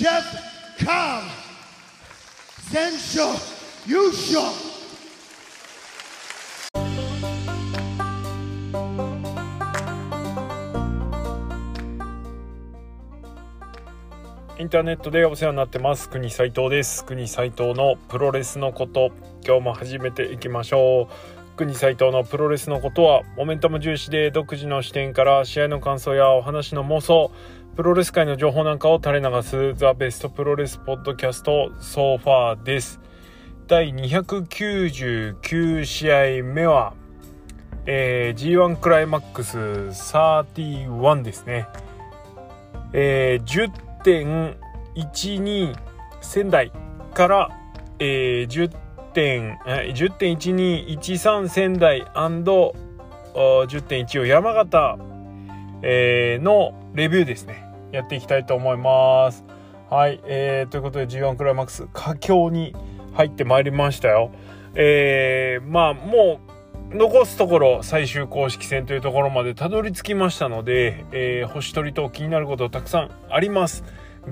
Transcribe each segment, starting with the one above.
Jeff Cobb 選手優勝インターネットでお世話になってます。国斉藤です。国斉藤のプロレスのこと。今日も始めていきましょう。国斉藤のプロレスのことはモメンタム重視で独自の視点から試合の感想やお話の妄想プロレス界の情報なんかを垂れ流すザ・ベストプロレスポッドキャストソファーです。第299試合目は、えー、G1 クライマックス31ですね、えー、10.12仙台から、えー、10.1213仙台 &10.14 山形、えー、のレビューですね。やっていきたいと思います。はい、えー、ということで G1 クライマックス佳境に入ってまいりましたよ。えー、まあもう残すところ最終公式戦というところまでたどり着きましたので、えー、星取りと気になることたくさんあります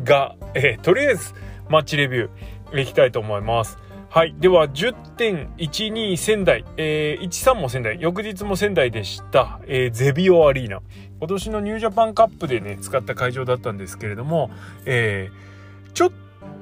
が、えー、とりあえずマッチレビューいきたいと思います。はい。では10.12仙台、えー、13も仙台。翌日も仙台でした、えー、ゼビオアリーナ。今年のニュージャパンカップでね使った会場だったんですけれども、えー、ちょっ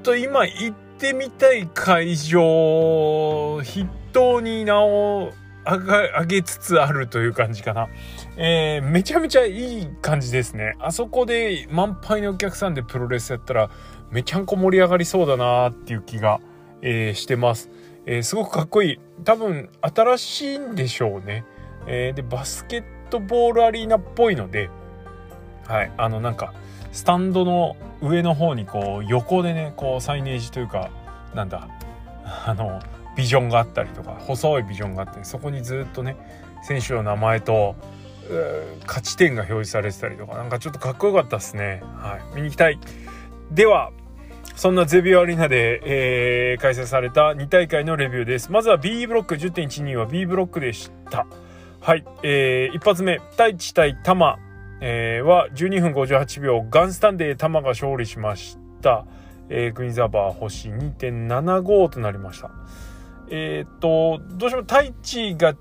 と今行ってみたい会場筆頭に名を上げつつあるという感じかな、えー、めちゃめちゃいい感じですね。あそこで満杯のお客さんでプロレスやったらめちゃんこ盛り上がりそうだなっていう気が、えー、してます、えー、すごくかっこいい。多分新しいんでしょうね、えー、でバスケットボールアリーナっぽいのではい。あのなんかスタンドの上の方にこう横でねこうサイネージというかなんだあのビジョンがあったりとか細いビジョンがあってそこにずっとね選手の名前と勝ち点が表示されてたりとかなんかちょっとかっこよかったですね。はい。見に行きたい。ではそんなゼビオアリーナで、えー、開催された2大会のレビューです。まずは B ブロック10.12は B ブロックでした。はい、えー、一発目太一対玉。えー、は12分58秒。ガンスタンで玉が勝利しました、えー、グリーンザーバー星2.75となりました。えっ、とどうしても太一が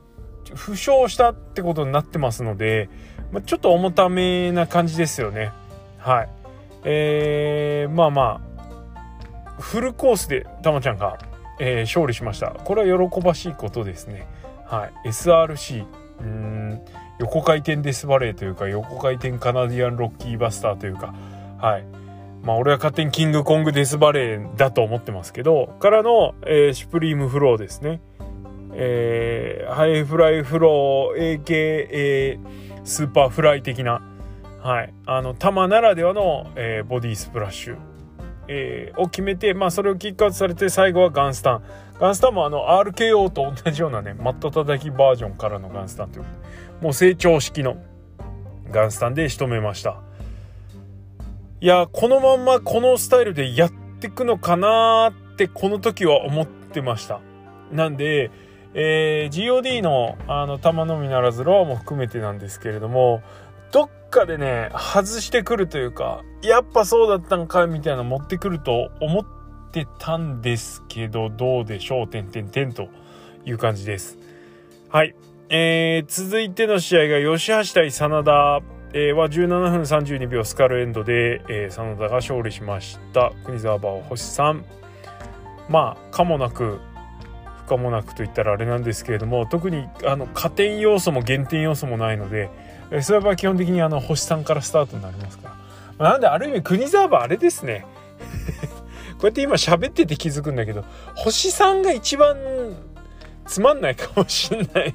負傷したってことになってますので、まあ、ちょっと重ためな感じですよね。はい。えー、まあまあフルコースで玉ちゃんが、えー、勝利しました。これは喜ばしいことですね。はい。SRC うん。横回転デスバレーというか横回転カナディアンロッキーバスターというか。はい。まあ俺は勝手にキングコングデスバレーだと思ってますけどからの、えー、シュプリームフローですね。えー、ハイフライフロー AKA スーパーフライ的な。はい。あの球ならではの、えー、ボディスプラッシュ、えー、を決めてまあそれをキックアウトされて最後はガンスタン。ガンスタンもあの RKO と同じようなねマット叩きバージョンからのガンスタンということでもう成長式のガンスタンで仕留めました。いやこのまんまこのスタイルでやってくのかなってこの時は思ってました。なんで、えー、GOD のあの玉のみならずロアも含めてなんですけれどもどっかでね外してくるというかやっぱそうだったんかみたいな持ってくると思ってたんですけどどうでしょうてんてんてんという感じです。はい。えー、続いての試合が吉橋対真田、えー、は17分32秒スカルエンドで、えー、真田が勝利しました。国沢バー星3まあかもなく不可もなくと言ったらあれなんですけれども特にあの加点要素も減点要素もないので、えー、それは基本的にあの星3からスタートになりますから、まあ、なんである意味国沢バーあれですね。こうやって今喋ってて気づくんだけど星3が一番つまんないかもしんない。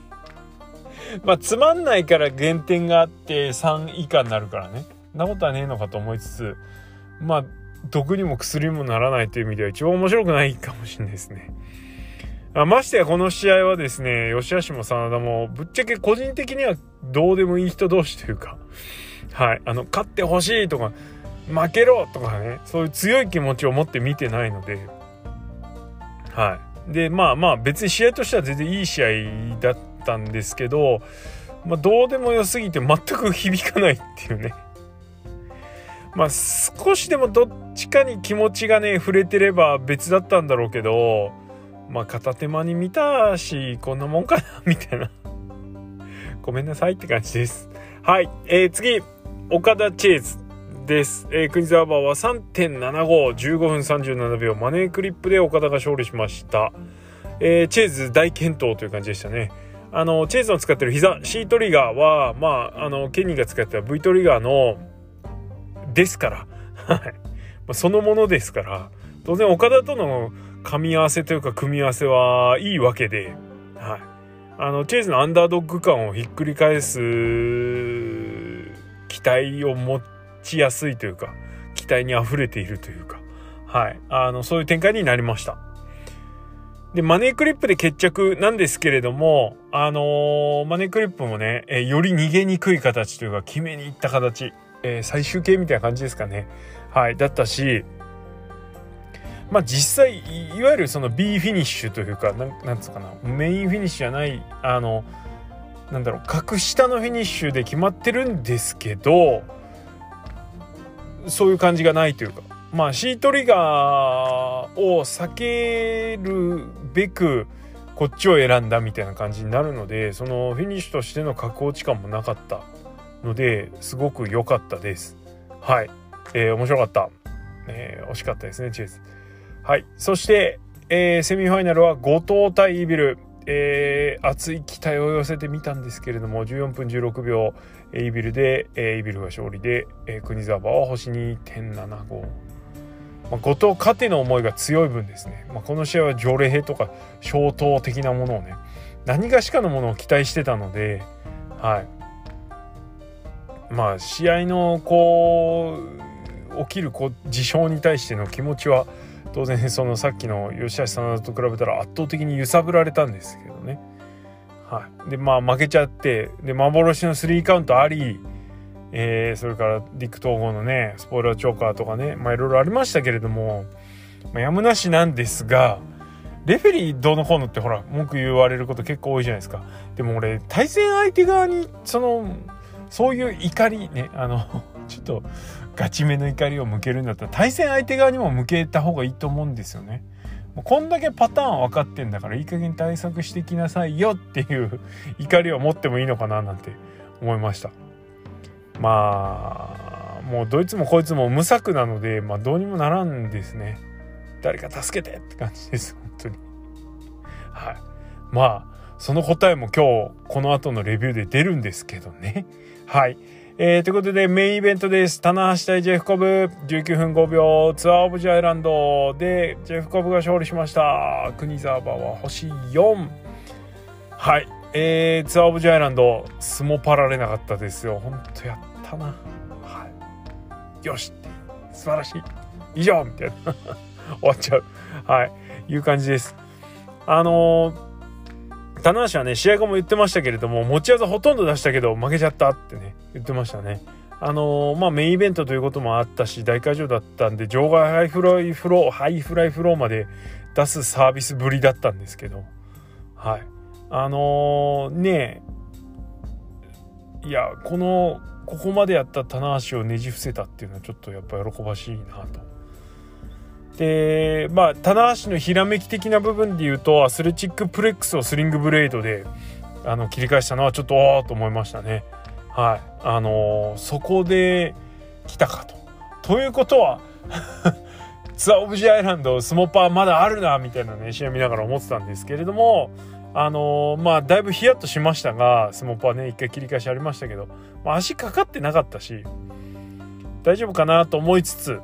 まあつまんないから減点があって3以下になるからね。なことはねえのかと思いつつまあ毒にも薬にもならないという意味では一番面白くないかもしれないですね。あましてやこの試合はですね吉橋も真田もぶっちゃけ個人的にはどうでもいい人同士というかはいあの勝ってほしいとか負けろとかねそういう強い気持ちを持って見てないのではい。でまあまあ別に試合としては全然いい試合だったんですけど、まあ、どうでもよすぎて全く響かないっていうね。まあ少しでもどっちかに気持ちがね触れてれば別だったんだろうけどまあ片手間に見たしこんなもんかなみたいな。ごめんなさいって感じです。はい、えー、次。岡田チェーズです、えー、国沢バーは3.7515分37秒マネークリップで岡田が勝利しました、えー、チェーズ大健闘という感じでしたね。あのチェーズの使ってる膝 C トリガーはまああのケニーが使ってた V トリガーのですから。はい。そのものですから。当然岡田との噛み合わせというか組み合わせはいいわけで、はい、あのチェイズのアンダードッグ感をひっくり返す期待を持ちやすいというか期待にあふれているというか、はい、あのそういう展開になりました。で、マネークリップで決着なんですけれども、あのー、マネークリップもね、え、より逃げにくい形というか、決めにいった形、えー、最終形みたいな感じですかね。はい、だったし、まあ実際いわゆるその B フィニッシュというかなんなんつうかなメインフィニッシュじゃないあのなんだろう格下のフィニッシュで決まってるんですけどそういう感じがないというかまあシートリガーを避けるべくこっちを選んだみたいな感じになるのでそのフィニッシュとしての格落ち感もなかったのですごく良かったです。はい、えー、面白かった。えー、惜しかったですねチェイス。はい。そして、えー、セミファイナルは後藤対イビル。えー、熱い期待を寄せてみたんですけれども14分16秒イビルで、えー、イビルが勝利で、えー、国沢は星2.75、まあ、後藤勝ての思いが強い分ですね、まあ、この試合は除霊とか消灯的なものをね何がしかのものを期待してたのではいまあ試合のこう起きるこう事象に対しての気持ちは当然そのさっきの吉橋さんと比べたら圧倒的に揺さぶられたんですけどね。はい、でまあ負けちゃってで幻のスリーカウントあり、えー、それからディック統合のねスポイラーチョーカーとかねまあいろいろありましたけれども、まあ、やむなしなんですがレフェリーどうのこうのってほら文句言われること結構多いじゃないですか。でも俺対戦相手側にそのそういう怒りねあの ちょっとガチめの怒りを向けるんだったら対戦相手側にも向けた方がいいと思うんですよね。もうこんだけパターン分かってんだからいい加減対策してきなさいよっていう怒りを持ってもいいのかななんて思いました。まあもうどいつもこいつも無策なので、まあ、どうにもならんですね。誰か助けてって感じです本当に。はい。まあその答えも今日この後のレビューで出るんですけどね。はい。えー、ということでメインイベントです。棚橋対ジェフコブ19分5秒ツアーオブジアイランドでジェフコブが勝利しました。国沢は星4。はい。えー、ツアーオブジアイランド相撲パラれなかったですよ。ほんとやったな。はい。よし素晴らしい。以上みたいな。終わっちゃう。はい。いう感じです。あのー棚橋はね、試合後も言ってましたけれども、持ち技ほとんど出したけど負けちゃったってね、言ってましたね。あのー、まあメインイベントということもあったし、大会場だったんで、場外ハイフライフロー、ハイフライフローまで出すサービスぶりだったんですけど、はい。あのー、ねいや、この、ここまでやった棚橋をねじ伏せたっていうのはちょっとやっぱ喜ばしいなとでまあ棚橋のひらめき的な部分で言うとアスレチックプレックスをスリングブレードであの切り返したのはちょっとおおと思いましたね。はいあのー、そこで来たかと。ということはツアーオブジアイランドスモッパーまだあるなみたいなね試合見ながら思ってたんですけれどもあのー、まあだいぶヒヤッとしましたがスモッパーね一回切り返しありましたけど、まあ、足かかってなかったし大丈夫かなと思いつつ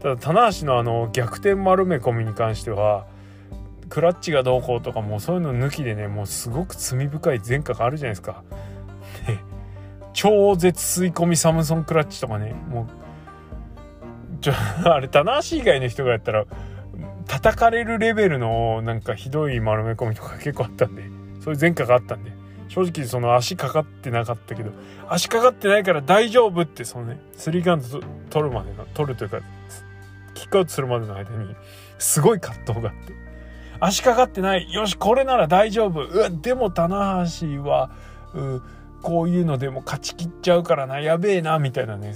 ただ棚橋のあの逆転丸め込みに関してはクラッチがどうこうとかもうそういうの抜きでねもうすごく罪深い前科があるじゃないですか。超絶吸い込みサムソンクラッチとかねもうちょあれ棚橋以外の人がやったら叩かれるレベルのなんかひどい丸め込みとか結構あったんでそういう前科があったんで正直その足かかってなかったけど足かかってないから大丈夫ってそのねスリーカウント取るまでの取るというかキックアウトするまでの間にすごい葛藤があって。足かかってない。よしこれなら大丈夫。うわでも棚橋はうこういうのでも勝ち切っちゃうからな。やべえなみたいなね。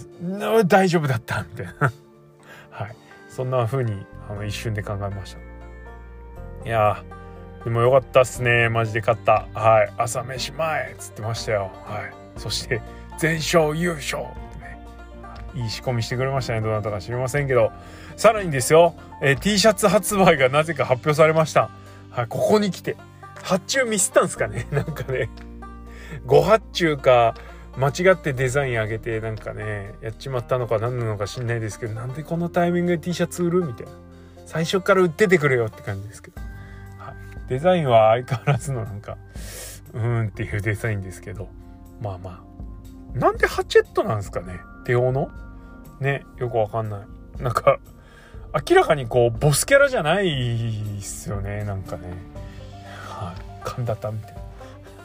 大丈夫だった。みたいな。はい。そんな風にあの一瞬で考えました。いやでもよかったっすね。マジで勝った。はい。朝飯前っつってましたよ。はい。そして全勝優勝いい仕込みしてくれましたね。どなたか知りませんけど。さらにですよ、えー、T シャツ発売がなぜか発表されました。はいここに来て。発注ミスったんですかね？なんかね。ご発注か間違ってデザイン上げてなんかねやっちまったのか何なのか知んないですけどなんでこのタイミングで T シャツ売るみたいな。最初から売っててくれよって感じですけど、はい、デザインは相変わらずのなんかうーんっていうデザインですけど。まあまあ。なんでハチェットなんですかね？手オの？ねよくわかんない。なんか明らかにこうボスキャラじゃないっすよねなんかね。はい。神田たみたい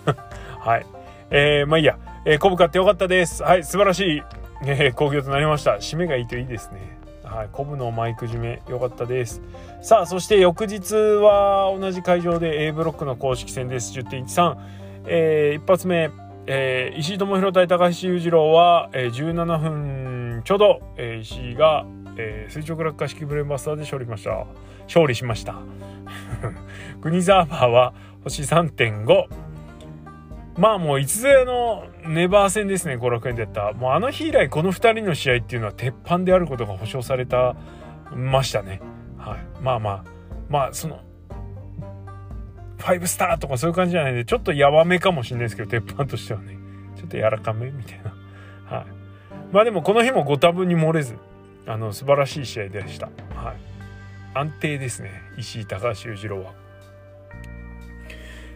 な。はい。えー、まあいいや、えー、コブ買ってよかったです。はい素晴らしい、えー、興行となりました。締めがいいといいですね。はい、コブのマイク締め良かったです。さあそして翌日は同じ会場で A ブロックの公式戦です。10.13、えー、一発目。えー、石井智弘対高橋裕次郎は、えー、17分ちょうど、えー、石井が、えー、垂直落下式ブレーンバスターで勝利しました。勝利しました。国ザーバーは星3.5まあもういつぞやのネバー戦ですね後楽園でやったもうあの日以来この2人の試合っていうのは鉄板であることが保証されたましたね。はい。まあまあ。まあその5スターとかそういう感じじゃないんで、ちょっとやわめかもしれないですけど、鉄板としてはね。ちょっと柔らかめみたいな。はい。まあでもこの日もご多分に漏れず、あの、素晴らしい試合でした。はい。安定ですね。石井高橋裕次郎は。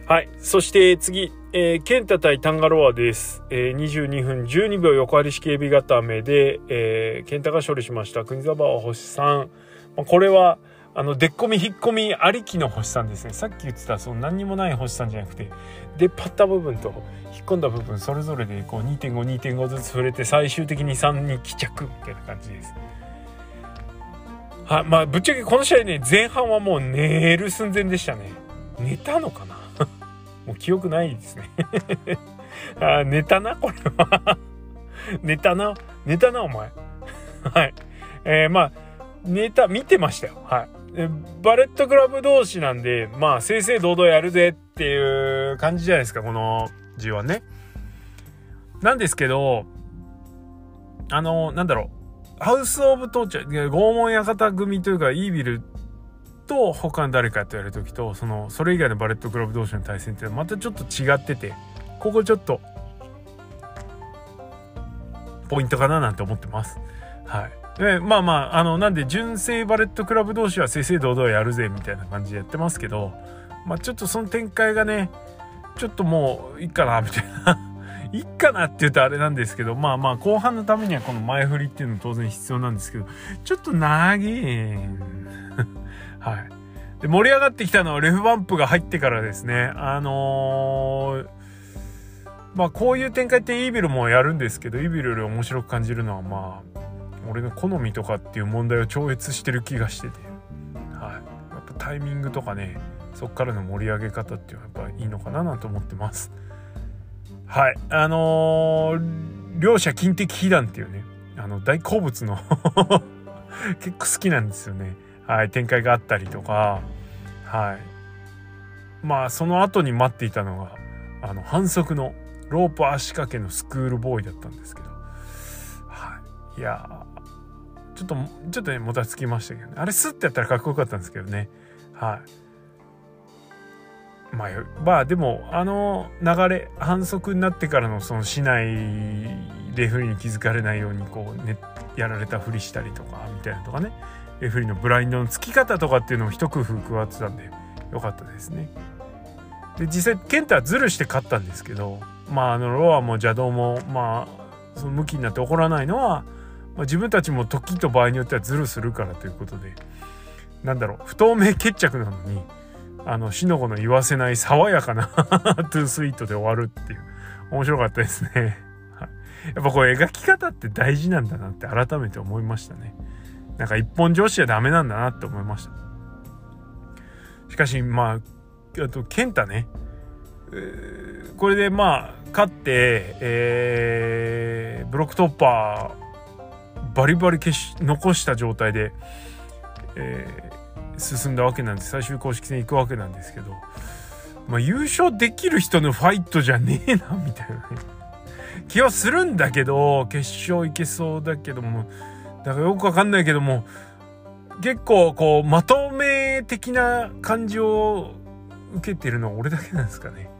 はい。そして次、えー、ケンタ対タンガロアです。えー、22分12秒横張り式エビ固めで、えー、ケンタが勝利しました。国沢は星3。まあ、これは、あの、でっこみ引っ込みありきの星さんですね。さっき言ってた、その何にもない星さんじゃなくて、出っ張った部分と引っ込んだ部分、それぞれでこう2.5、2.5ずつ触れて、最終的に3に帰着みたいな感じです。は、まあ、ぶっちゃけこの試合ね、前半はもう寝る寸前でしたね。寝たのかな？もう記憶ないですね あ。寝たな？これは寝たな？寝たな？お前。はい。えー、まあ、寝た、見てましたよ。はい。バレットクラブ同士なんで、まあ、正々堂々やるぜっていう感じじゃないですか、この G1 ね。なんですけど、あの、なんだろう、ハウス・オブ・トーチャー、拷問館組というか、イービルと他の誰かとやるときと、その、それ以外のバレットクラブ同士の対戦ってまたちょっと違ってて、ここちょっと、ポイントかななんて思ってます。はい。でまあまああのなんで純正バレットクラブ同士は正々堂々やるぜみたいな感じでやってますけど、まあ、ちょっとその展開がねちょっともういいかなみたいないいかなって言うとあれなんですけどまあまあ後半のためにはこの前振りっていうの当然必要なんですけどちょっと長え はい。で盛り上がってきたのはレフバンプが入ってからですね。あのーまあこういう展開ってイービルもやるんですけどイービルより面白く感じるのはまあ俺の好みとかっていう問題を超越してる気がしてて、はい、やっぱタイミングとかねそっからの盛り上げ方っていうのはやっぱいいのかななんて思ってます。はい。あのー、両者金的被弾っていうねあの大好物の 結構好きなんですよね。はい。展開があったりとか。はい。まあその後に待っていたのがあの反則のロープ足掛けのスクールボーイだったんですけど。はい。いやちょっとちょっとねもたつきましたけどね。あれスッてやったらかっこよかったんですけどね。はい。まあまあでもあの流れ反則になってからのその市内レフリーに気づかれないようにこうねやられたふりしたりとかみたいなとかね。レフリーのブラインドのつき方とかっていうのも一工夫加わってたんでよかったですね。で実際ケンタはズルして勝ったんですけどまああのロアも邪道もまあその向きになって怒らないのはまあ、自分たちも時と場合によってはズルするからということでなんだろう不透明決着なのにあのしのごの言わせない爽やかな トゥースイートで終わるっていう面白かったですね。やっぱこれ描き方って大事なんだなって改めて思いましたね。なんか一本上司じゃダメなんだなって思いました。しかしまああと健太ねこれでまあ勝って、えー、ブロック突破バリバリ消し残した状態で、えー、進んだわけなんで最終公式戦行くわけなんですけど、まあ、優勝できる人のファイトじゃねえなみたいなね 気はするんだけど決勝行けそうだけどもだからよくわかんないけども結構こうまとめ的な感じを受けてるのは俺だけなんですかね。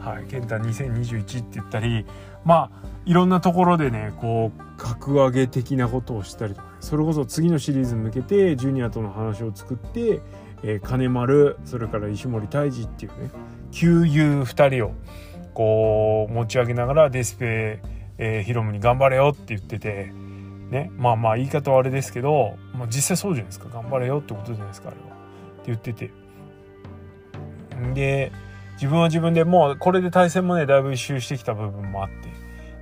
はい、健太2021って言ったりまあいろんなところでねこう格上げ的なことをしたりとか、それこそ次のシリーズに向けてジュニアとの話を作って、えー、金丸それから石森泰治っていうね旧友2人をこう持ち上げながらデスペ、えー、ヒロムに頑張れよって言っててねまあまあ言い方はあれですけど、まあ、実際そうじゃないですか。頑張れよってことじゃないですかあれは。って言ってて。で自分は自分でもうこれで対戦もねだいぶ一周してきた部分もあって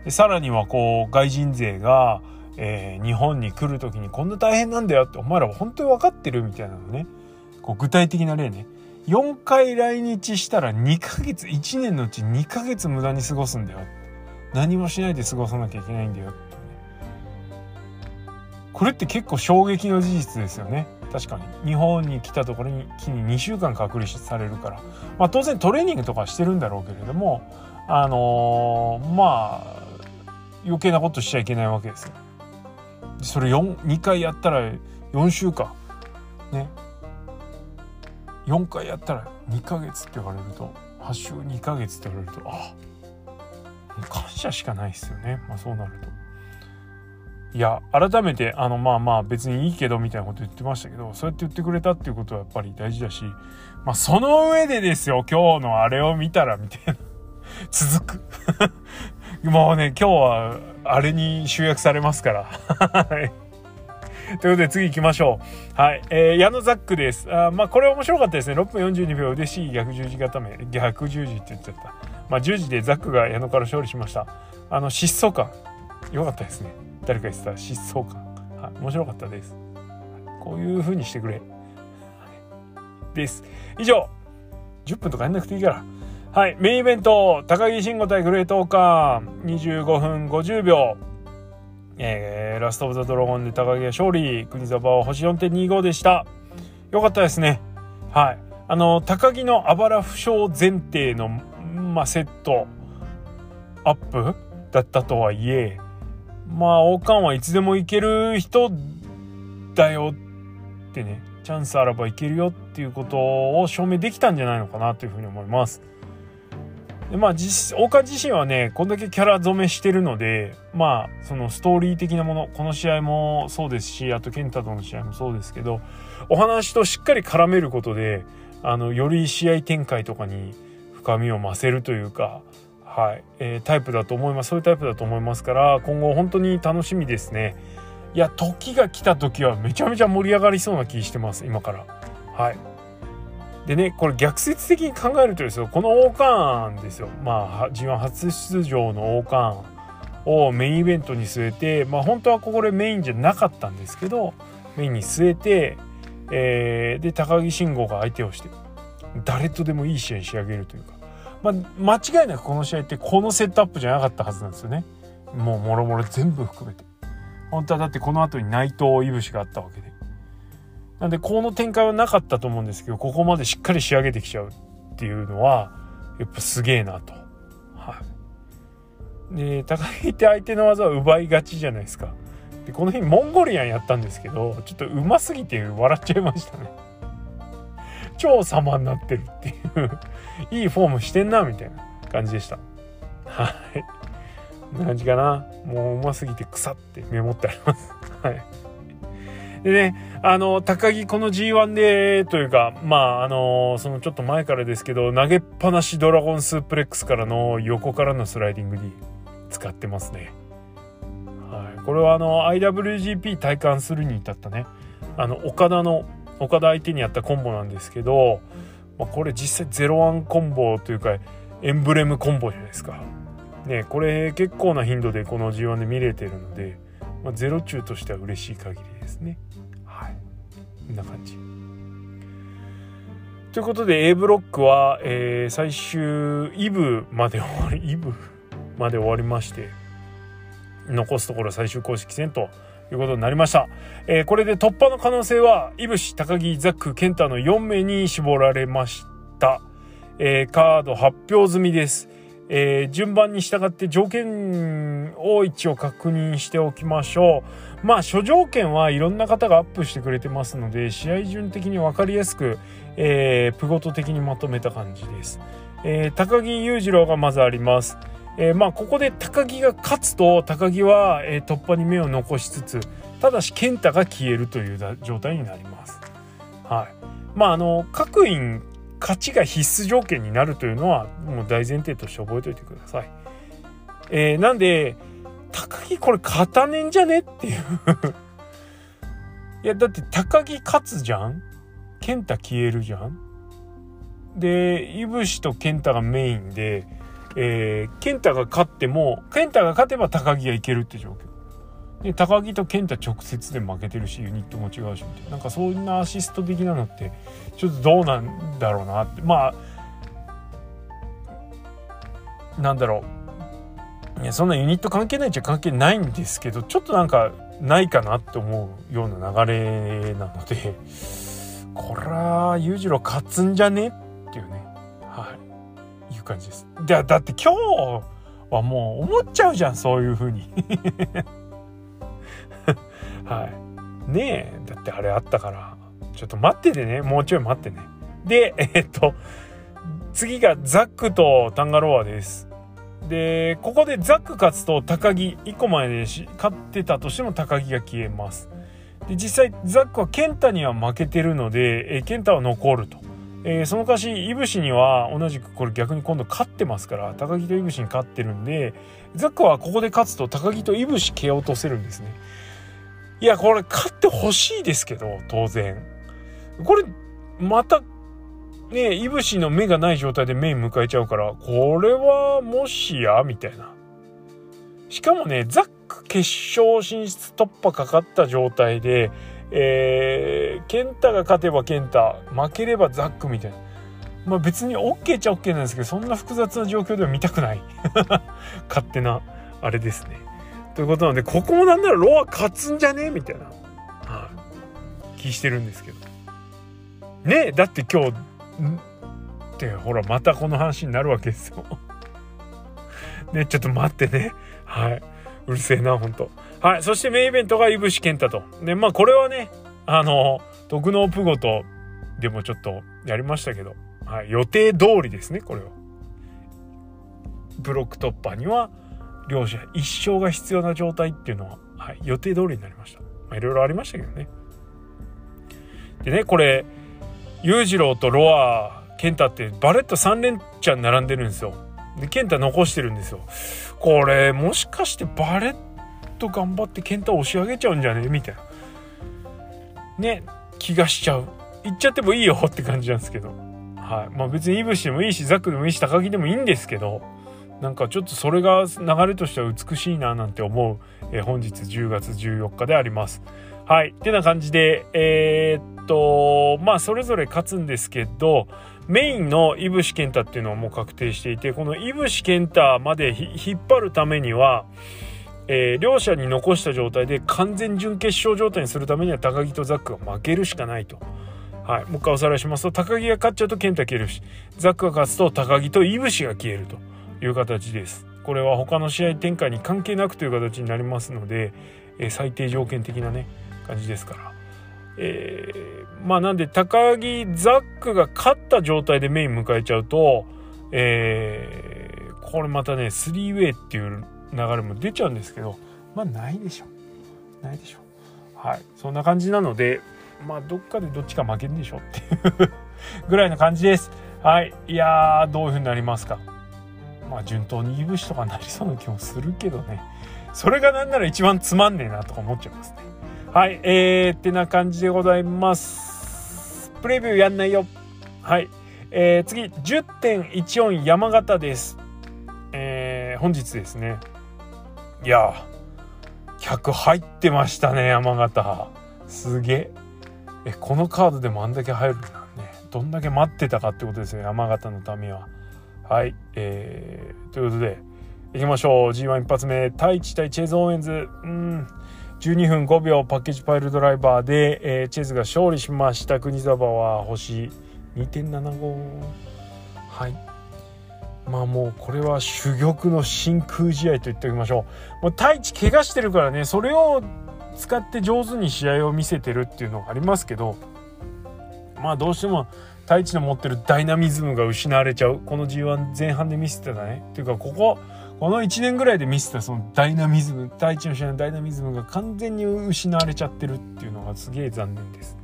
でさらにはこう外人勢が、えー、日本に来る時にこんな大変なんだよってお前らは本当に分かってるみたいなのね。こう具体的な例ね。4回来日したら2ヶ月1年のうち2ヶ月無駄に過ごすんだよ何もしないで過ごさなきゃいけないんだよってこれって結構衝撃の事実ですよね。確かに。日本に来たところに木に2週間隔離されるから、まあ、当然トレーニングとかしてるんだろうけれどもあのー、まあ余計なことしちゃいけないわけですよ。それ2回やったら4週間ね。4回やったら2ヶ月って言われると8週2ヶ月って言われるとあ感謝しかないですよね。まあそうなると。いや改めてあのまあまあ別にいいけどみたいなこと言ってましたけどそうやって言ってくれたっていうことはやっぱり大事だしまあその上でですよ今日のあれを見たらみたいな。続く。もうね今日はあれに集約されますから ということで次行きましょう。はい。えー、矢野ザックです。あまあこれ面白かったですね。6分42秒嬉しい逆十字固め。逆十字って言っちゃった。まあ十字でザックが矢野から勝利しました。あの疾走感。良かったですね。誰か言ってた疾走感。はい。面白かったです。こういう風にしてくれ。です。以上。10分とかやんなくていいから。はい、メインイベント、高木慎吾対グレートオーカー、25分50秒。えー、ラストオブザドラゴンで高木が勝利、国沢は星4.25でした。よかったですね。はい。あの、高木のあばら負傷前提の、まあ、セットアップだったとはいえ、まあ、王冠はいつでもいける人だよってね、チャンスあらばいけるよっていうことを証明できたんじゃないのかなというふうに思います。でまあ実岡自身はねこんだけキャラ染めしてるのでまあそのストーリー的なものこの試合もそうですしあと健太との試合もそうですけどお話としっかり絡めることであのより試合展開とかに深みを増せるというか、はいえー、タイプだと思います。そういうタイプだと思いますから今後本当に楽しみですね。いや時が来た時はめちゃめちゃ盛り上がりそうな気してます今から。はい。でねこれ逆説的に考えるとですよこの王冠ですよ。まあ G1 初出場の王冠をメインイベントに据えてまあ本当はここでメインじゃなかったんですけどメインに据えて、えー、で高木慎吾が相手をして誰とでもいい試合に仕上げるというか、まあ、間違いなくこの試合ってこのセットアップじゃなかったはずなんですよね。もうもろもろ全部含めて。本当はだってこの後に内藤いぶしがあったわけで。なんでこの展開はなかったと思うんですけどここまでしっかり仕上げてきちゃうっていうのはやっぱすげえなと。はい、で高木って相手の技を奪いがちじゃないですか。でこの日モンゴリアンやったんですけどちょっとうますぎて笑っちゃいましたね。超様になってるっていういいフォームしてんなみたいな感じでした。はい。こんな感じかな。もううますぎて腐ってメモってあります。はい。でね、あの、高木この G1 で、というか、まあ、あの、そのちょっと前からですけど、投げっぱなしドラゴンスープレックスからの横からのスライディングに使ってますね。はい。これはあの、IWGP 体感するに至ったね、あの、岡田の、岡田相手にやったコンボなんですけど、まあ、これ実際01コンボというか、エンブレムコンボじゃないですか。ね、これ結構な頻度でこの G1 で見れてるので、まあ、ゼロ中としては嬉しい限りですね。んな感じ。ということで A ブロックは、えー、最終イブまで終わり イブまで終わりまして残すところ最終公式戦ということになりました。えー、これで突破の可能性は、いぶし、高木、ザック、ケンタの4名に絞られました。えー、カード発表済みです。えー、順番に従って条件を一応確認しておきましょう。まあ、諸条件はいろんな方がアップしてくれてますので、試合順的に分かりやすく、えー、プゴト的にまとめた感じです。えー、高木裕次郎がまずあります。えー、まあここで高木が勝つと高木は、え、突破に目を残しつつただし健太が消えるという状態になります。はい、まああの各員勝ちが必須条件になるというのはもう大前提として覚えておいてください。えー、なんで高木これ勝たねんじゃねっていう。いやだって高木勝つじゃん。健太消えるじゃん。でいぶしと健太がメインでえー、健太が勝っても健太が勝てば高木がいけるって状況。で高木と健太直接で負けてるしユニットも違うしみたいな。なんかそんなアシスト的なのってちょっとどうなんだろうなって。まあなんだろう。いやそんなユニット関係ないっちゃ関係ないんですけどちょっとなんかないかなって思うような流れなのでこれは裕次郎勝つんじゃねっていうね。はい。いう感じです。でだって今日はもう思っちゃうじゃんそういう風に。はい。ねえだってあれあったから。ちょっと待っててね。もうちょい待ってね。でえっと次がザックとタンガロアです。でここでザック勝つと高木1個前で勝ってたとしても高木が消えます。で実際ザックはケンタには負けてるので、えケンタは残ると。えー、そのかしいぶしには同じくこれ逆に今度勝ってますから高木といぶしに勝ってるんでザックはここで勝つと高木といぶし蹴落とせるんですね。いやこれ勝ってほしいですけど当然これまたねいぶしの目がない状態でメイン迎えちゃうからこれはもしやみたいなしかもねザック決勝進出突破かかった状態でえー、ケンタが勝てばケンタ負ければザックみたいな。まあ別に OK っちゃ OK なんですけどそんな複雑な状況では見たくない 勝手なあれですね。ということなんでここもなんならロア勝つんじゃね？えみたいな、はい、気してるんですけど。ねだって今日ってほらまたこの話になるわけですよ。ねちょっと待ってねはい。うるせえなほんと。はい。そしてメインイベントがいぶし健太と。で、まあこれはね、あの、特納プゴとでもちょっとやりましたけど、はい。予定通りですね、これは。ブロック突破には、両者一生が必要な状態っていうのは、はい、予定通りになりました。まあ、いろいろありましたけどね。でね、これ、裕次郎とロア、健太ってバレット3連チャン並んでるんですよ。で、健太残してるんですよ。これ、もしかしてバレッと頑張って健太押し上げちゃうんじゃね？みたいなね気がしちゃう言っちゃってもいいよって感じなんですけどはいまあ別にイブシでもいいしザックでもいいし高木でもいいんですけどなんかちょっとそれが流れとしては美しいななんて思う、えー、本日10月14日であります。はい。ってな感じでえー、っとまあそれぞれ勝つんですけどメインのイブシケンタっていうのはもう確定していてこのイブシケンタまで引っ張るためにはえー、両者に残した状態で完全準決勝状態にするためには高木とザックが負けるしかないと。はい、もう一回おさらいしますと高木が勝っちゃうと健太消えるしザックが勝つと高木とイブシが消えると。いう形です。これは他の試合展開に関係なくという形になりますので、え、最低条件的なね感じですから。えー、まあなんで高木ザックが勝った状態でメイン迎えちゃうと、えー、これまたね 3way っていう流れも出ちゃうんですけどまあないでしょないでしょはい。そんな感じなのでまあどっかでどっちか負けるんでしょっていう ぐらいの感じです。はい。いやーどういう風になりますか？まあ順当にいぶしとかなりそうな気もするけどね。それがなんなら一番つまんねえなとか思っちゃいますね。はいえー、ってな感じでございます。プレビューやんないよ。はいえー、次10.14山形です。えー、本日ですね。いや客入ってましたね山形。すげえ。えこのカードでもあんだけ入るんだねどんだけ待ってたかってことですね山形の民は。はい、えー、ということでいきましょう。G1 一発目。太一対チェーズ・オーエンズ。うん。12分5秒。パッケージパイルドライバーで、えー、チェーズが勝利しました。国沢は星2.75はい。まあもうこれは珠玉の真空試合と言っておきましょう。もう太一怪我してるからね。それを使って上手に試合を見せてるっていうのがありますけど。まあどうしても太一の持ってるダイナミズムが失われちゃうこの G1 前半で見せてたねっていうかこここの1年ぐらいで見せたそのダイナミズム太一の試合のダイナミズムが完全に失われちゃってるっていうのがすげえ残念です。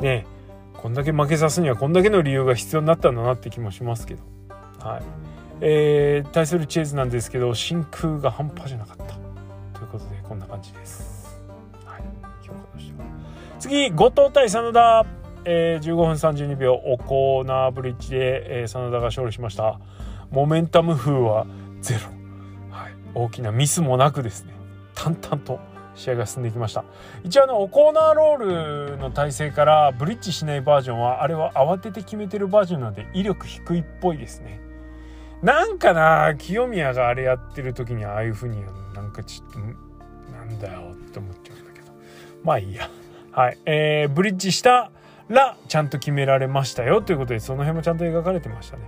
ねこんだけ負けさすにはこんだけの理由が必要になったんだなって気もしますけど。はい。えー、対するチェーズなんですけど真空が半端じゃなかった。ということでこんな感じです。はい。評価としては。次、後藤対真田。えー、15分32秒オコーナーブリッジで、えー、真田が勝利しました。モメンタム風はゼロ、はい、大きなミスもなくですね。淡々と試合が進んでいきました。一応あのオコーナーロールの体勢からブリッジしないバージョンはあれは慌てて決めてるバージョンなので威力低いっぽいですね。なんかな清宮があれやってる時にああいう風になんかちょっとなんだよって思っちゃうんだけど。まあいいや。はい。えー、ブリッジしたらちゃんと決められましたよということでその辺もちゃんと描かれてましたね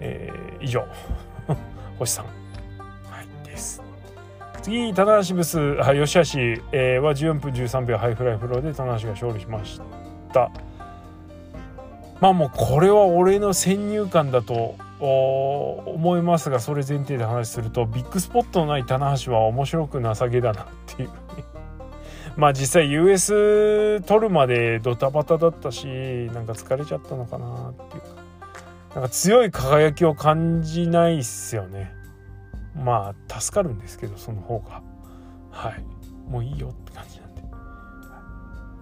えー、以上 星さん。はい、です。次、棚橋ブス、は、吉橋、えー、は14分13秒ハイフライフローで棚橋が勝利しました。まあもうこれは俺の先入観だと思いますがそれ前提で話するとビッグスポットのない棚橋は面白くなさげだなっていうまあ実際 US 取るまでドタバタだったしなんか疲れちゃったのかなっていう。かなんか強い輝きを感じないっすよね。まあ助かるんですけどその方が。はい。もういいよって感じなんで。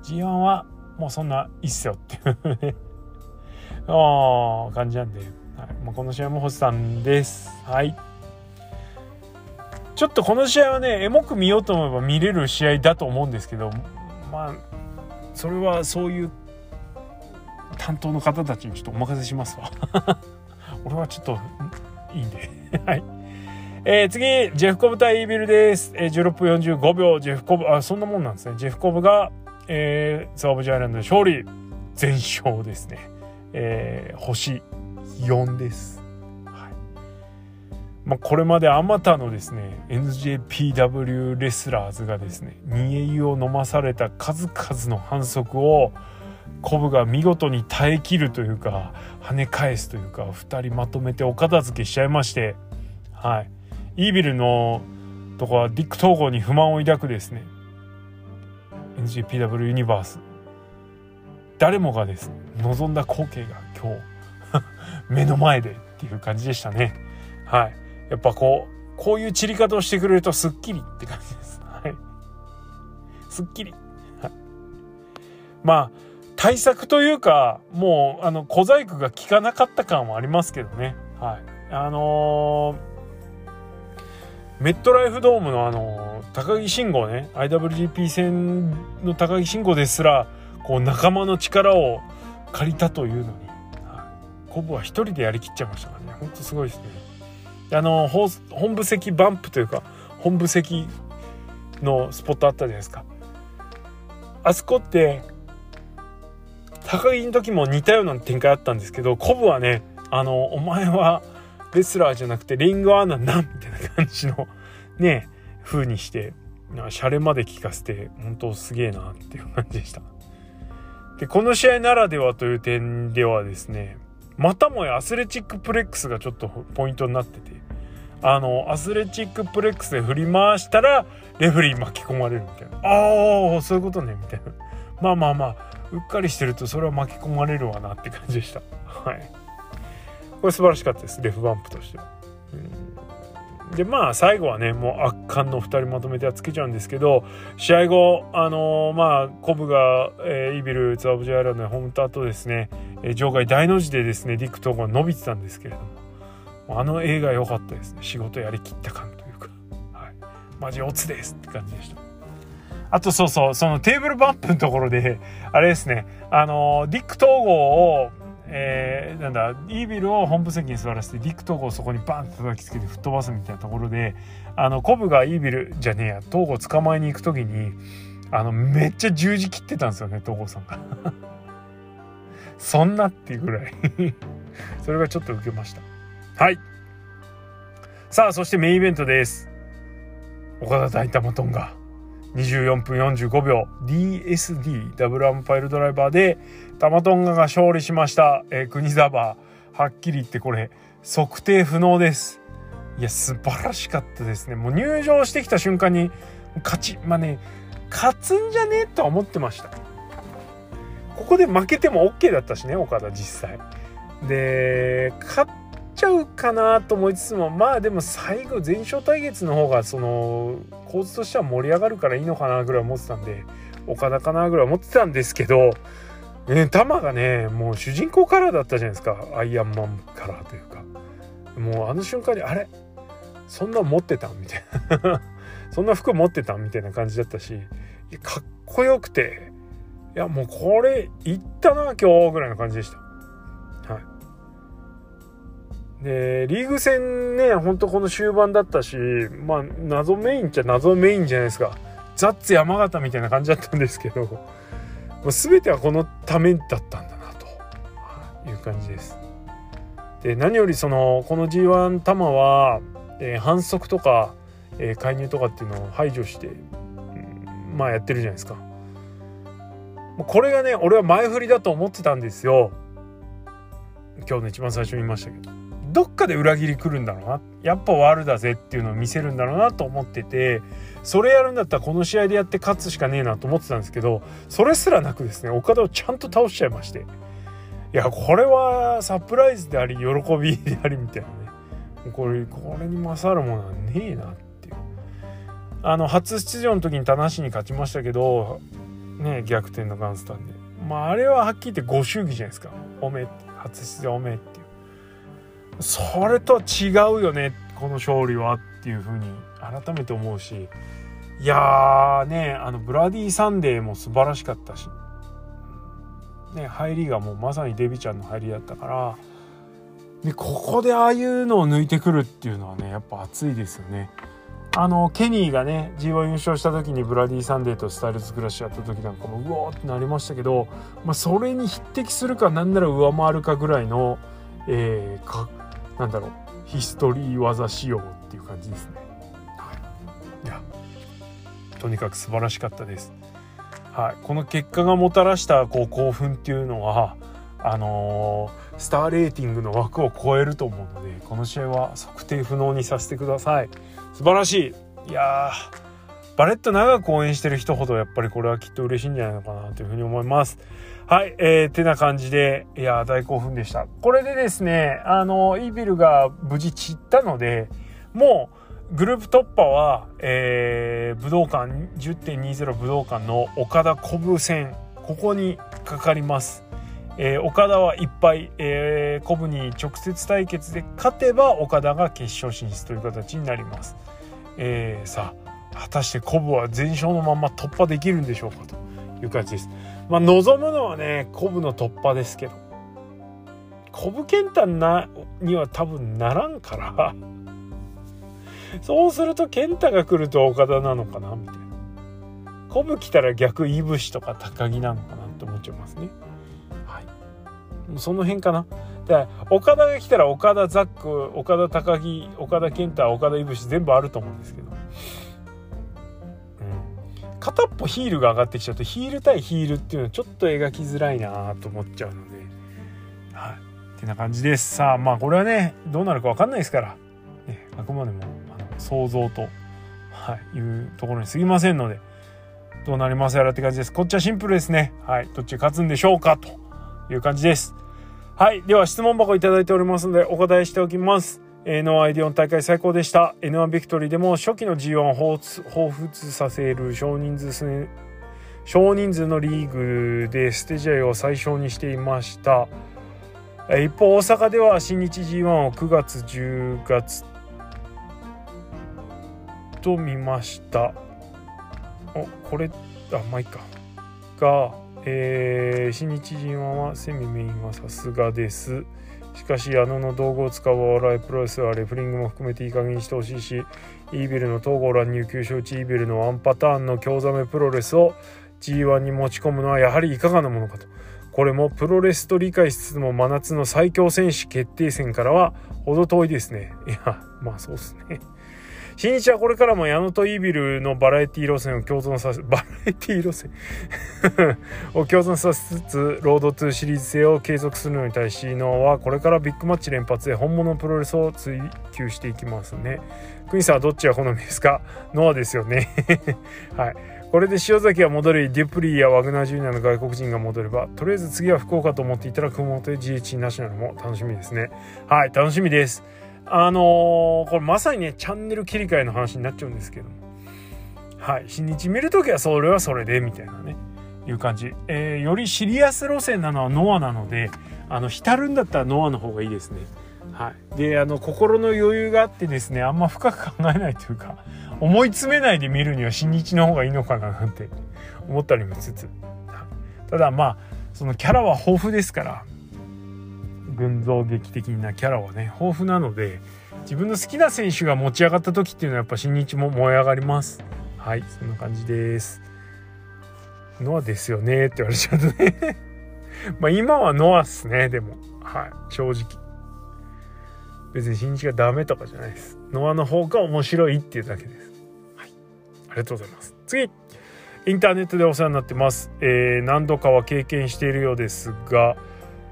G1 はもうそんないいっすよっていうね。ああ感じなんで、はい。まあ、この試合も星さんです。はい。ちょっとこの試合はねエモく見ようと思えば見れる試合だと思うんですけどまあそれはそういう担当の方たちにちょっとお任せしますわ。俺はちょっといいんで。はい。えー、次ジェフコブ対イービルです、えー、16分45秒ジェフコブあそんなもんなんですね。ジェフコブが、えー、ザ・オブ・ジャイランド勝利。全勝ですね、えー、星4です。まあ、これまであまたのですね NJPW レスラーズがですね煮え湯を飲まされた数々の反則をコブが見事に耐えきるというか跳ね返すというか2人まとめてお片付けしちゃいましてはい。イービルのとこはディック統合に不満を抱くですね NGPW ユニバース。誰もがですね望んだ光景が今日 目の前でっていう感じでしたね。はい。やっぱこうこういう散り方をしてくれるとすっきりって感じです。はい。すっきり、まあ対策というかもうあの小細工が効かなかった感はありますけどね。はい。あのー、メットライフドームのあのー、高木慎吾ね IWGP 戦の高木慎吾ですらこう仲間の力を借りたというのに、はい、コブは一人でやりきっちゃいましたからね。ほんとすごいですね。あの、本部席バンプというか本部席のスポットあったじゃないですか。あそこって高木の時も似たような展開あったんですけどコブはねあのお前はレスラーじゃなくてリングアーナなみたいな感じのね風にしてシャレまで聞かせて本当すげえなっていう感じでした。でこの試合ならではという点ではですねまたもやアスレチックプレックスがちょっとポイントになってて。あのアスレチックプレックスで振り回したらレフリー巻き込まれるみたいな。ああそういうことねみたいな。まあまあまあうっかりしてるとそれは巻き込まれるわなって感じでした。はい。これ素晴らしかったですレフバンプとしては、うん、でまあ最後はねもう圧巻の2人まとめてはつけちゃうんですけど試合後あのー、まあコブが、えー、イビルツアブジアイランドにホームタとですね、えー、場外大の字でですねディック・トーが伸びてたんですけれどもあの映画良かったですね。仕事やりきった感というか。はい。マジオツですって感じでした。あとそうそう、そのテーブルバンプのところで、あれですね、あの、ディック統合を、えー、なんだイービルを本部席に座らせてディック・トーゴをそこにバンと叩きつけて吹っ飛ばすみたいなところであのコブがイービルじゃねえやトーゴ捕まえに行く時にあのめっちゃ十字切ってたんですよねトーゴさんが。そんなっていうぐらい。それがちょっと受けました。はい。さあそしてメインイベントです。岡田大玉トンが24分45秒。DSD ダブルアンパイルドライバーでタマトンガが勝利しました、えー、国沢はっきり言ってこれ測定不能です。いや素晴らしかったですね。もう入場してきた瞬間に勝ちまあね勝つんじゃねえとは思ってました。ここで負けても OK だったしね岡田実際。で勝っちゃうかなと思いつつもまあでも最後全勝対決の方がその構図としては盛り上がるからいいのかなぐらい思ってたんで岡田かなぐらい思ってたんですけど、ね、玉がねもう主人公カラーだったじゃないですか。アイアンマンカラーというか。もうあの瞬間にあれ？そんな持ってたみたいな。そんな服持ってたみたいな感じだったし。かっこよくて。いやもうこれいったな今日ぐらいの感じでした。はい、でリーグ戦ねほんとこの終盤だったしまあ謎メインっちゃ謎メインじゃないですか。ザッツ山形みたいな感じだったんですけど。もう全てはこのためだったんだなという感じです。で何よりそのこの G1 玉は、えー、反則とかえー、介入とかっていうのを排除して、うん、まあやってるじゃないですか。これがね俺は前振りだと思ってたんですよ。今日の一番最初に言いましたけどどっかで裏切り来るんだろうなやっぱ悪だぜっていうのを見せるんだろうなと思っててそれやるんだったらこの試合でやって勝つしかねえなと思ってたんですけどそれすらなくですね岡田をちゃんと倒しちゃいまして。いやこれはサプライズであり喜びでありみたいなね。これこれに勝るものはねえなっていう。あの初出場の時に田無に勝ちましたけどね逆転のガンスタンで。まああれははっきり言ってご祝儀じゃないですか。おめ初出場おめえっていう。それとは違うよねこの勝利はっていうふうに。改めて思うしいやーねあのブラディ・サンデーも素晴らしかったしね入りがもうまさにデビちゃんの入りだったからでここでああいうのを抜いてくるっていうのはねやっぱ熱いですよね。あのケニーがね G1 優勝した時にブラディ・サンデーとスタイルズクラッシュやった時なんかもうわーってなりましたけど、まあ、それに匹敵するかなんなら上回るかぐらいの、えー、かなんだろうヒストリー技仕様っていう感じですね。とにかく素晴らしかったです。はい、この結果がもたらしたこう興奮っていうのはあのー、スターレーティングの枠を超えると思うのでこの試合は測定不能にさせてください。素晴らしいいやバレット長く応援してる人ほどやっぱりこれはきっと嬉しいんじゃないのかなというふうに思います。はい、えー、てな感じで、いや大興奮でした。これでですね、あの、イービルが無事散ったので、もう、グループ突破は、えー、武道館、10.20武道館の岡田古武戦、ここにかかります。えー、岡田はいっぱい、えー、コブに直接対決で勝てば岡田が決勝進出という形になります。えー、さあ果たしてコブは全勝のまま突破できるんでしょうか？という感じです。まあ望むのはねコブの突破ですけどコブ健太なには多分ならんからそうすると健太が来ると岡田なのかなみたいな。コブ来たら逆いぶしとか高木なのかなって思っちゃいますね。その辺かな。で岡田が来たら岡田ザック岡田高木岡田健太岡田いぶし全部あると思うんですけど、うん、片っぽヒールが上がってきちゃうとヒール対ヒールっていうのはちょっと描きづらいなと思っちゃうので。はい。ってな感じです。さあまあこれはねどうなるか分かんないですから、ね、あくまでも想像と、はい、いうところに過ぎませんのでどうなりますやらって感じですこっちはシンプルですねはいどっち勝つんでしょうかという感じです。はい。では質問箱いただいておりますのでお答えしておきます。えー、ノーアイディオン大会最高でした。N1 ビクトリーでも初期の G1 を彷彿させる少人数少人数のリーグでステージ合を最小にしていました。一方大阪では新日 G1 を9月10月と見ました。おこれあまあいいか。がえー、新日人はセミメインはさすがです。しかしあのの道具を使うお笑いプロレスはレフリングも含めていい加減にしてほしいしイービルの統合乱入急所打ちイービルのワンパターンの京ザメプロレスを G1 に持ち込むのはやはりいかがなものかと。これもプロレスと理解しつつも真夏の最強選手決定戦からは程遠いですね。いやまあそうですね。新日はこれからも矢野とイービルのバラエティ路線を共存させ、バラエティ路線？を共存させつつ、ロード2シリーズ性を継続するのに対し、ノアはこれからビッグマッチ連発で本物のプロレスを追求していきますね。クインさんはどっちが好みですか？ノアですよね。はい。これで塩崎が戻りデュプリーやワグナージュニアの外国人が戻ればとりあえず次は福岡と思っていたら熊本で GH ナショナルも楽しみですねはい楽しみですあのー、これまさにねチャンネル切り替えの話になっちゃうんですけども。はい。新日見る時はそれはそれでみたいなね。いう感じ、えー、よりシリアス路線なのはノアなのであの浸るんだったらノアの方がいいですね。はい、であの心の余裕があってですねあんま深く考えないというか思い詰めないで見るには新日の方がいいのかななんて思ったりもしつつ。ただまあそのキャラは豊富ですから群像劇的なキャラはね豊富なので自分の好きな選手が持ち上がった時っていうのはやっぱ新日も燃え上がります。はいそんな感じです。ノアですよねって言われちゃうとね。まあ今はノアっすねでも。はい正直。別に新日がダメとかじゃないです。ノアの方が面白いっていうだけです。はいありがとうございます。次。インターネットでお世話になってます、えー、何度かは経験しているようですが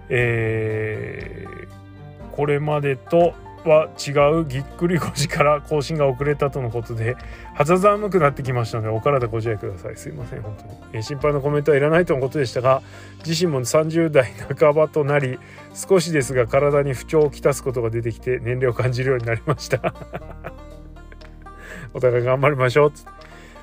えー、これまでとは違うぎっくり腰から更新が遅れたとのことで肌寒くなってきましたのでお体ご自愛くださいすいません。本当に、えー、心配のコメントはいらないとのことでしたが自身も30代半ばとなり少しですが体に不調をきたすことが出てきて年齢を感じるようになりました。お互い頑張りましょう。つって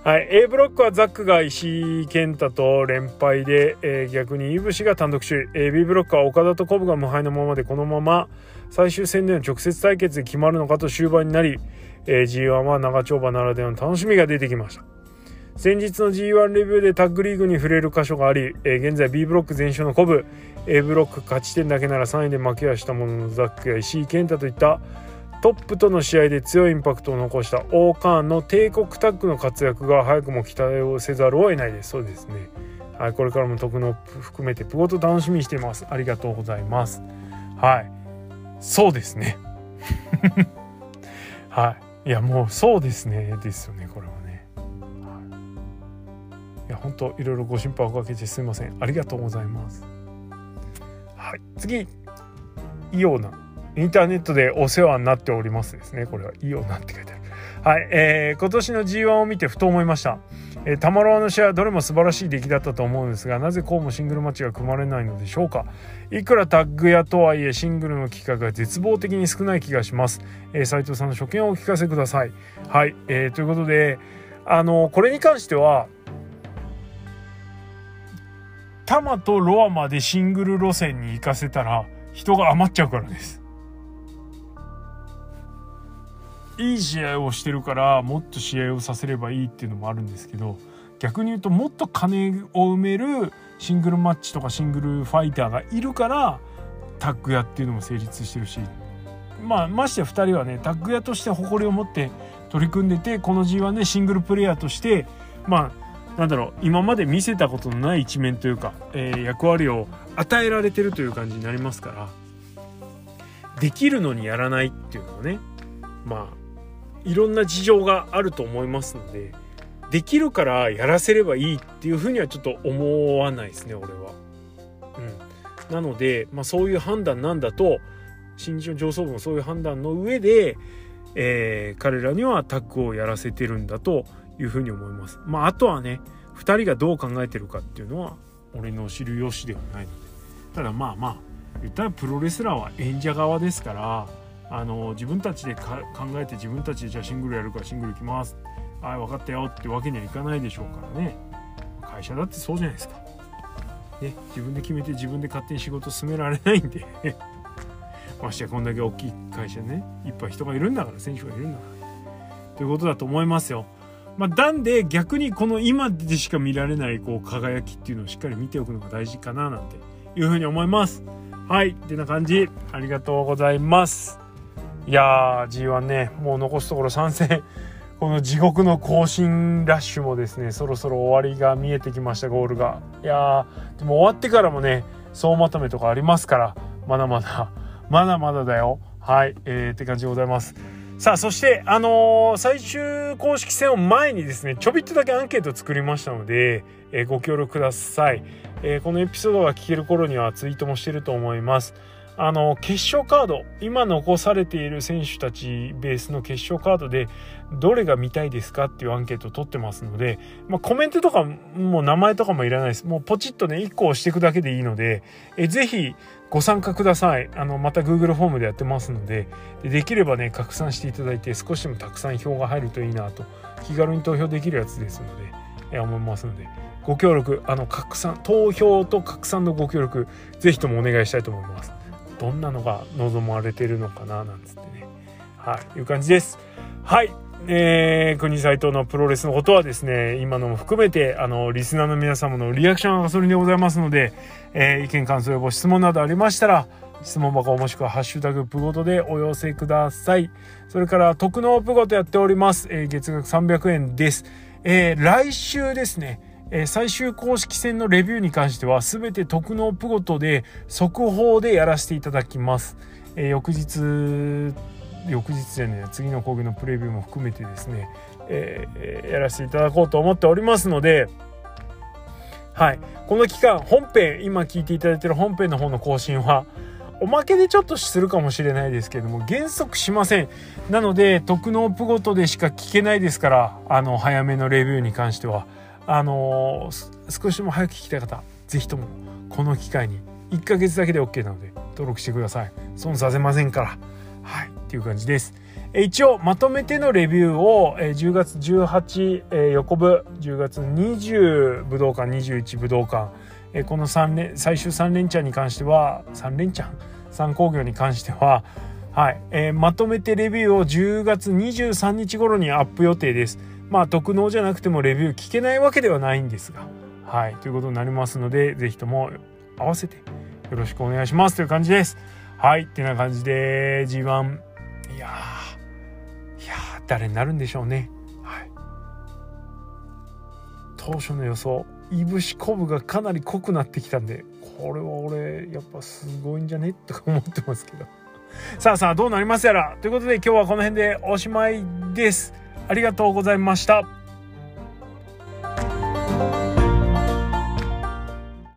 はい、A ブロックはザックが石井健太と連敗で、えー、逆にイブシが単独首位、B ブロックは岡田とコブが無敗のままでこのまま最終戦での直接対決で決まるのかと終盤になり、えー、G1 は長丁場ならではの楽しみが出てきました。先日の G1 レビューでタッグリーグに触れる箇所があり、えー、現在 B ブロック全勝のコブ。A ブロック勝ち点だけなら3位で負けはしたもののザックや石井健太といったトップとの試合で強いインパクトを残したオーカーンの帝国タッグの活躍が早くも期待をせざるを得ないです。そうですね。はいこれからも徳の含めてプゴと楽しみにしています。ありがとうございます。はい。そうですね。はい。いやもうそうですねですよねこれはね、はい、いや本当いろいろご心配おかけしてすみません。ありがとうございます。はい。次。イオナインターネットでお世話になっておりますですね。これは、いいよなって書いてある。はい、えー、今年の G1 を見てふと思いました。えー、タマロアの試合はどれも素晴らしい出来だったと思うんですが、なぜこうもシングルマッチが組まれないのでしょうか。いくらタッグやとはいえ、シングルの企画が絶望的に少ない気がします。えー、斉藤さんの所見をお聞かせください。はい、えー、ということで、あのこれに関しては、タマとロアまでシングル路線に行かせたら人が余っちゃうからです。いい試合をしてるからもっと試合をさせればいいっていうのもあるんですけど逆に言うともっと金を埋めるシングルマッチとかシングルファイターがいるからタッグ屋っていうのも成立してるしまあまして2人はねタッグ屋として誇りを持って取り組んでてこの G1 でシングルプレイヤーとしてまあなんだろう今まで見せたことのない一面というか、えー、役割を与えられてるという感じになりますからできるのにやらないっていうのはねまあいろんな事情があると思いますのでできるからやらせればいいっていうふうにはちょっと思わないですね俺は。うん、なので、まあ、そういう判断なんだと新日の上層部もそういう判断の上で、えー、彼らにはタッグをやらせてるんだというふうに思います。まあ、あとはね2人がどう考えてるかっていうのは俺の知る由ではないのでただまあまあ言ったらプロレスラーは演者側ですからあの自分たちで考えて自分たちでじゃあシングルやるからシングル行きます。はい分かったよ。ってわけにはいかないでしょうからね。会社だってそうじゃないですか、ね、自分で決めて自分で勝手に仕事進められないんで。ましてやこんだけ大きい会社ねいっぱい人がいるんだから選手がいるんだから。ということだと思いますよ。まあ、なんで逆にこの今でしか見られないこう輝きっていうのをしっかり見ておくのが大事かななんていうふうに思います。はい。ってな感じ。ありがとうございます。いやー G1 ねもう残すところ3戦。この地獄の更新ラッシュもですねそろそろ終わりが見えてきましたゴールが。いやーでも終わってからもね総まとめとかありますからまだまだ。まだまだだよ。はいえー、って感じでございます。さあそしてあのー、最終公式戦を前にですねちょびっとだけアンケート作りましたので、えー、ご協力ください、えー、このエピソードが聞ける頃にはツイートもしてると思います。あの決勝カード今残されている選手たちベースの決勝カードでどれが見たいですかっていうアンケートを取ってますので、まあ、コメントとかもう名前とかもいらないですもうポチッとね1個押していくだけでいいのでえぜひご参加くださいあのまた Google フォームでやってますのでできればね拡散していただいて少しでもたくさん票が入るといいなと気軽に投票できるやつですのでえ思いますのでご協力あの拡散投票と拡散のご協力ぜひともお願いしたいと思います。どんなのが望まれてるのかななんつってね。はいいう感じです。はいえー、国斎藤のプロレスのことはですね今のも含めてあのリスナーの皆様のリアクションがガソリンでございますので、えー、意見感想やご質問などありましたら質問箱もしくは「ハッシュタグプゴト」でお寄せください。それから特納プゴトやっております、えー、月額300円です、えー、来週ですね。え最終公式戦のレビューに関しては全て特納プゴトで速報でやらせていただきます。え翌日翌日じゃね次の講義のプレビューも含めてですね、え、やらせていただこうと思っておりますのではい。この期間本編今聞いていただいてる本編の方の更新はおまけでちょっとするかもしれないですけども原則しません。なので特納プゴトでしか聞けないですからあの早めのレビューに関しては。あの、少しでも早く聞きたい方是非ともこの機会に1ヶ月だけで OK なので登録してください。損させませんから。はい。っていう感じです。一応まとめてのレビューを10月18横部10月20武道館21武道館この3連最終3連チャンに関しては3連チャン？3工業に関してははい、えー、まとめてレビューを10月23日頃にアップ予定です。まあ特納じゃなくてもレビュー聞けないわけではないんですが。はい。ということになりますので是非とも合わせてよろしくお願いしますという感じです。はい。ってな感じで G1 いやいや誰になるんでしょうね。はい。当初の予想いぶしこぶがかなり濃くなってきたんでこれは俺やっぱすごいんじゃね？とか思ってますけど。さあさあどうなりますやら。ということで今日はこの辺でおしまいです。ありがとうございました。